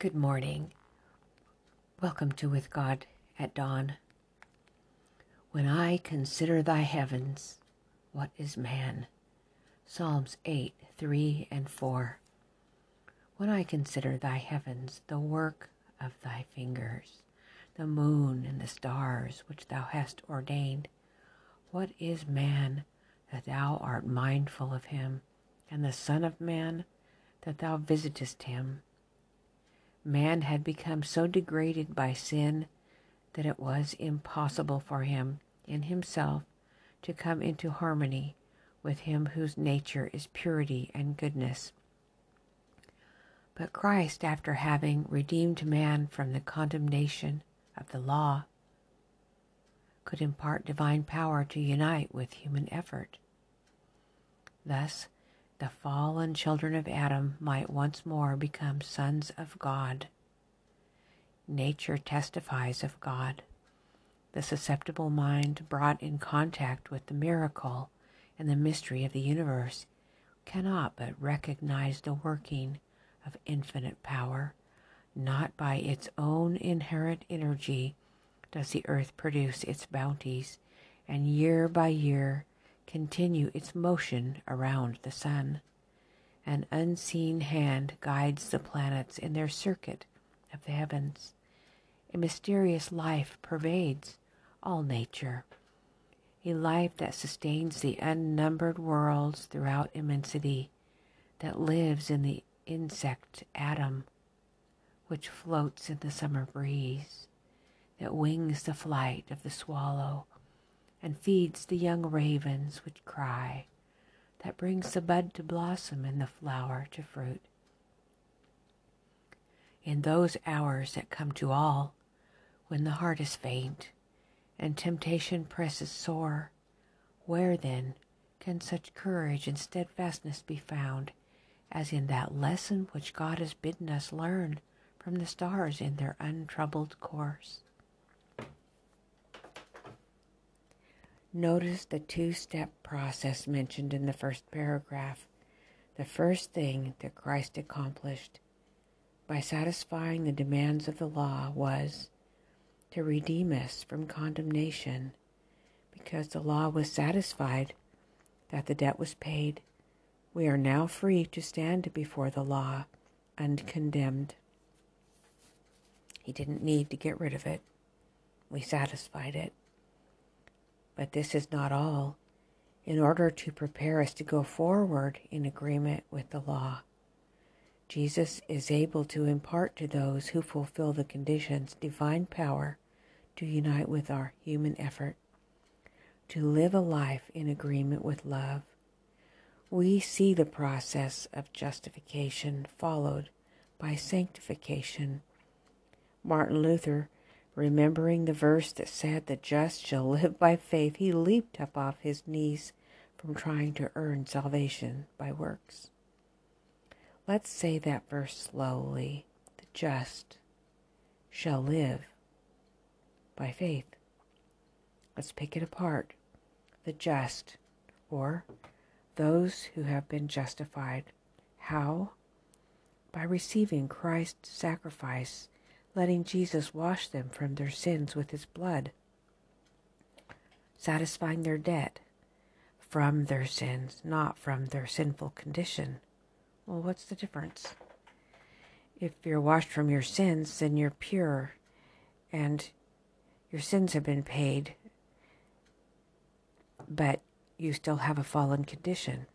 Good morning. Welcome to With God at Dawn. When I consider thy heavens, what is man? Psalms 8, 3 and 4. When I consider thy heavens, the work of thy fingers, the moon and the stars which thou hast ordained, what is man that thou art mindful of him, and the Son of man that thou visitest him? Man had become so degraded by sin that it was impossible for him in himself to come into harmony with him whose nature is purity and goodness. But Christ, after having redeemed man from the condemnation of the law, could impart divine power to unite with human effort. Thus, the fallen children of Adam might once more become sons of God. Nature testifies of God. The susceptible mind brought in contact with the miracle and the mystery of the universe cannot but recognize the working of infinite power. Not by its own inherent energy does the earth produce its bounties, and year by year continue its motion around the sun. An unseen hand guides the planets in their circuit of the heavens. A mysterious life pervades all nature, a life that sustains the unnumbered worlds throughout immensity, that lives in the insect atom, which floats in the summer breeze, that wings the flight of the swallow and feeds the young ravens which cry, that brings the bud to blossom and the flower to fruit. In those hours that come to all, when the heart is faint and temptation presses sore, where then can such courage and steadfastness be found as in that lesson which God has bidden us learn from the stars in their untroubled course? Notice the two step process mentioned in the first paragraph. The first thing that Christ accomplished by satisfying the demands of the law was to redeem us from condemnation because the law was satisfied that the debt was paid. We are now free to stand before the law uncondemned. He didn't need to get rid of it. We satisfied it. But this is not all. In order to prepare us to go forward in agreement with the law, Jesus is able to impart to those who fulfill the conditions divine power to unite with our human effort, to live a life in agreement with love. We see the process of justification followed by sanctification. Martin Luther Remembering the verse that said, The just shall live by faith, he leaped up off his knees from trying to earn salvation by works. Let's say that verse slowly. The just shall live by faith. Let's pick it apart. The just, or those who have been justified. How? By receiving Christ's sacrifice letting Jesus wash them from their sins with his blood, satisfying their debt from their sins, not from their sinful condition. Well, what's the difference? If you're washed from your sins, then you're pure and your sins have been paid, but you still have a fallen condition.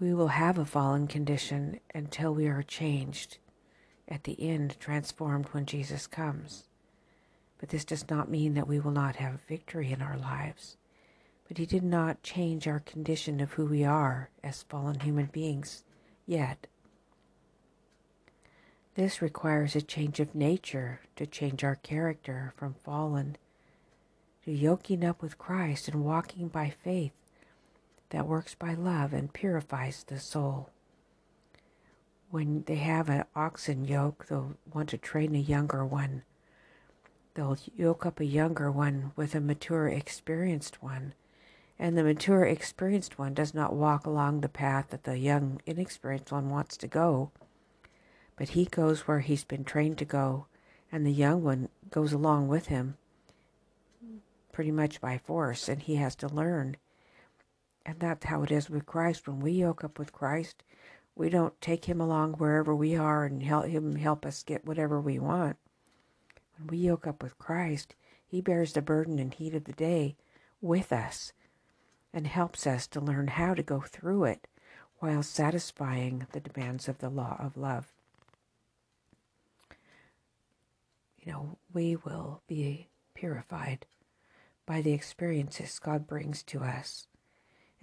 We will have a fallen condition until we are changed at the end transformed when Jesus comes. But this does not mean that we will not have victory in our lives. But He did not change our condition of who we are as fallen human beings yet. This requires a change of nature to change our character from fallen to yoking up with Christ and walking by faith that works by love and purifies the soul when they have an oxen yoke, they'll want to train a younger one. They'll yoke up a younger one with a mature, experienced one. And the mature, experienced one does not walk along the path that the young, inexperienced one wants to go, But he goes where he's been trained to go, and the young one goes along with him pretty much by force, and he has to learn. And that's how it is with Christ. When we yoke up with Christ, we don't take him along wherever we are and help him help us get whatever we want. When we yoke up with Christ, he bears the burden and heat of the day with us and helps us to learn how to go through it while satisfying the demands of the law of love. You know, we will be purified by the experiences God brings to us.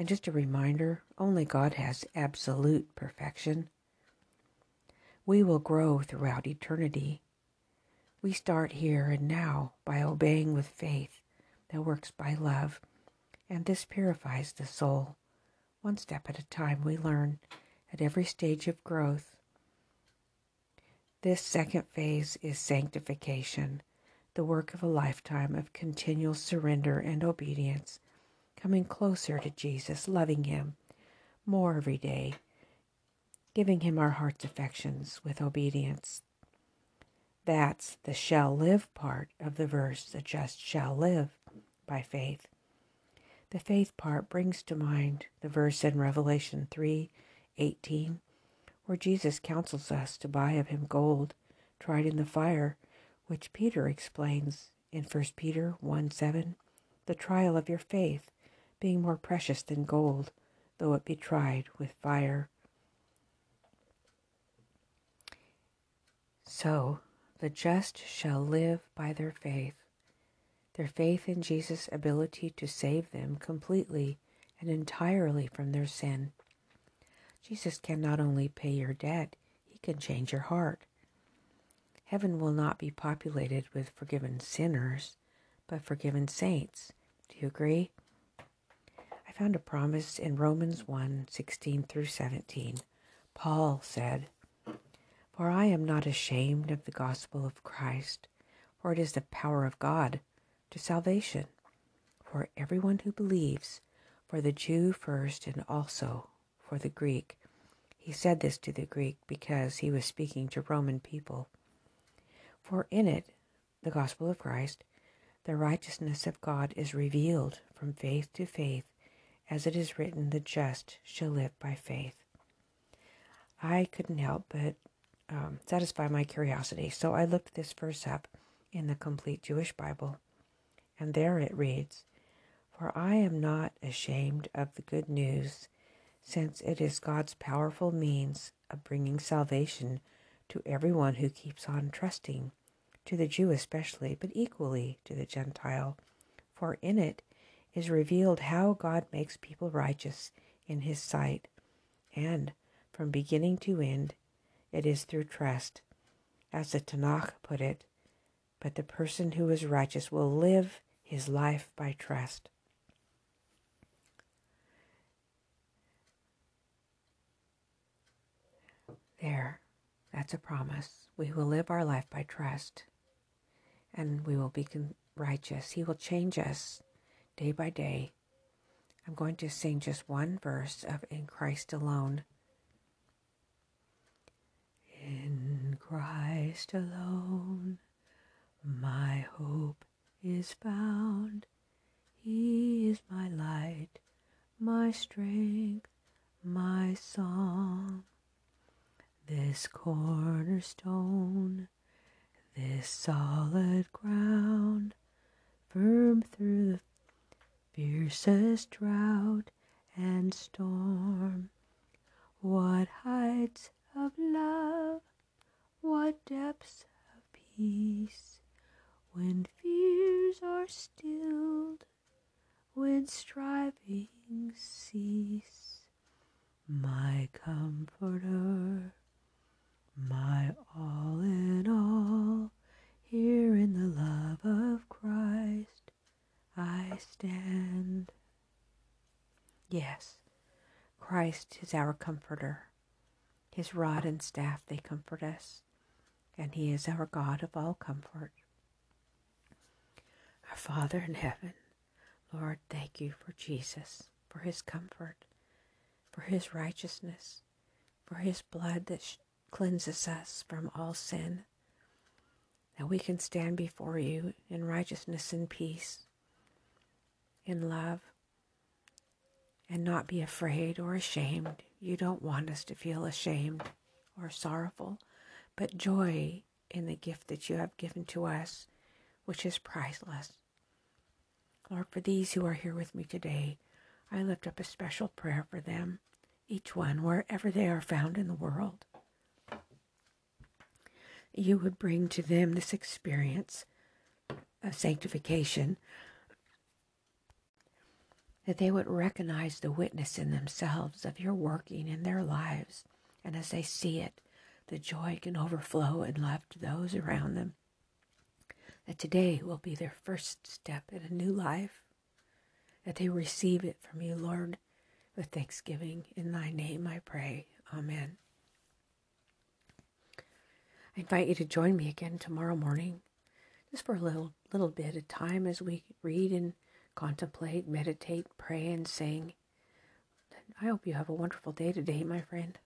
And just a reminder only God has absolute perfection. We will grow throughout eternity. We start here and now by obeying with faith that works by love, and this purifies the soul. One step at a time, we learn at every stage of growth. This second phase is sanctification, the work of a lifetime of continual surrender and obedience, coming closer to Jesus, loving Him more every day, giving Him our heart's affections with obedience. That's the shall live part of the verse, the just shall live by faith. The faith part brings to mind the verse in Revelation 3:18 where Jesus counsels us to buy of him gold tried in the fire, which Peter explains in 1 Peter 1:7, the trial of your faith being more precious than gold, though it be tried with fire. So, the just shall live by their faith their faith in Jesus' ability to save them completely and entirely from their sin. Jesus can not only pay your debt, he can change your heart. Heaven will not be populated with forgiven sinners, but forgiven saints. Do you agree? Found a promise in Romans 1 16 through 17. Paul said, For I am not ashamed of the gospel of Christ, for it is the power of God to salvation for everyone who believes, for the Jew first and also for the Greek. He said this to the Greek because he was speaking to Roman people. For in it, the gospel of Christ, the righteousness of God is revealed from faith to faith, as it is written, the just shall live by faith. I couldn't help but um, satisfy my curiosity, so I looked this verse up in the complete Jewish Bible and there it reads, For I am not ashamed of the good news, since it is God's powerful means of bringing salvation to everyone who keeps on trusting, to the Jew especially, but equally to the Gentile. For in it is revealed how God makes people righteous in his sight, and from beginning to end, it is through trust. As the Tanakh put it, but the person who is righteous will live his life by trust. There, that's a promise. We will live our life by trust and we will be righteous. He will change us day by day. I'm going to sing just one verse of In Christ Alone. In Christ alone, my hope is found. He is my light, my strength, my song. This cornerstone, this solid ground, firm through the fiercest drought and storm. What heights of love, what depths of peace when fears are stilled, when strivings cease, my comforter, my all in all, here in the love of Christ I stand. Yes, Christ is our comforter. His rod and staff, they comfort us, and He is our God of all comfort. Our Father in heaven, Lord, thank you for Jesus, for his comfort, for his righteousness, for his blood that cleanses us from all sin, that we can stand before you in righteousness and peace, in love, and not be afraid or ashamed. You don't want us to feel ashamed or sorrowful, but joy in the gift that you have given to us, which is priceless. Lord, for these who are here with me today, I lift up a special prayer for them, each one, wherever they are found in the world. You would bring to them this experience of sanctification, that they would recognize the witness in themselves of your working in their lives, and as they see it, the joy can overflow in love to those around them. That today will be their first step in a new life. That they receive it from you, Lord, with thanksgiving. In thy name I pray. Amen. I invite you to join me again tomorrow morning, just for a little little bit of time as we read and contemplate, meditate, pray, and sing. I hope you have a wonderful day today, my friend.